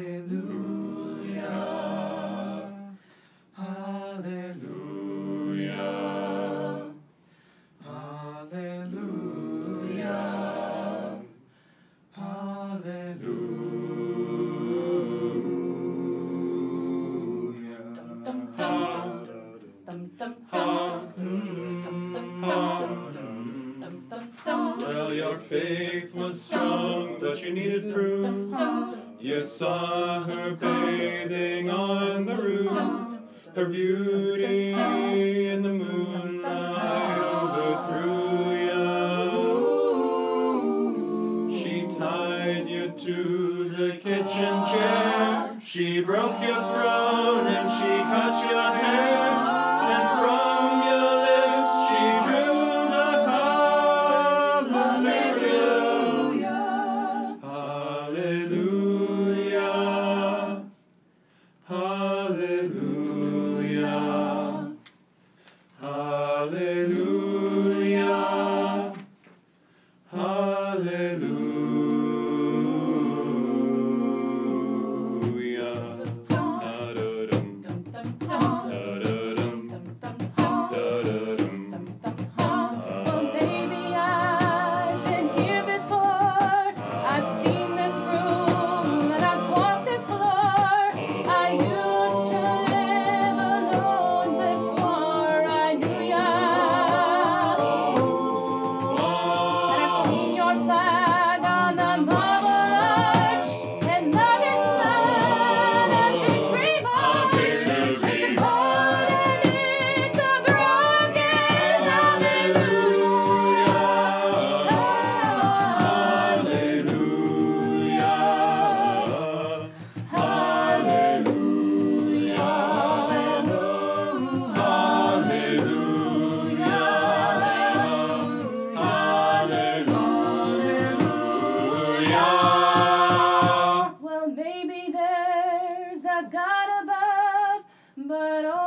Hallelujah. Hallelujah. Hallelujah. Hallelujah. Well, your faith was strong, but you needed proof. You saw her bathing on the roof, her beauty in the moonlight overthrew you. She tied you to the kitchen chair, she broke your throne and she cut your hair, Hallelujah.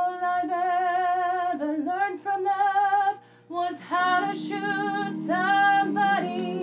all I've ever learned from love was how to shoot somebody.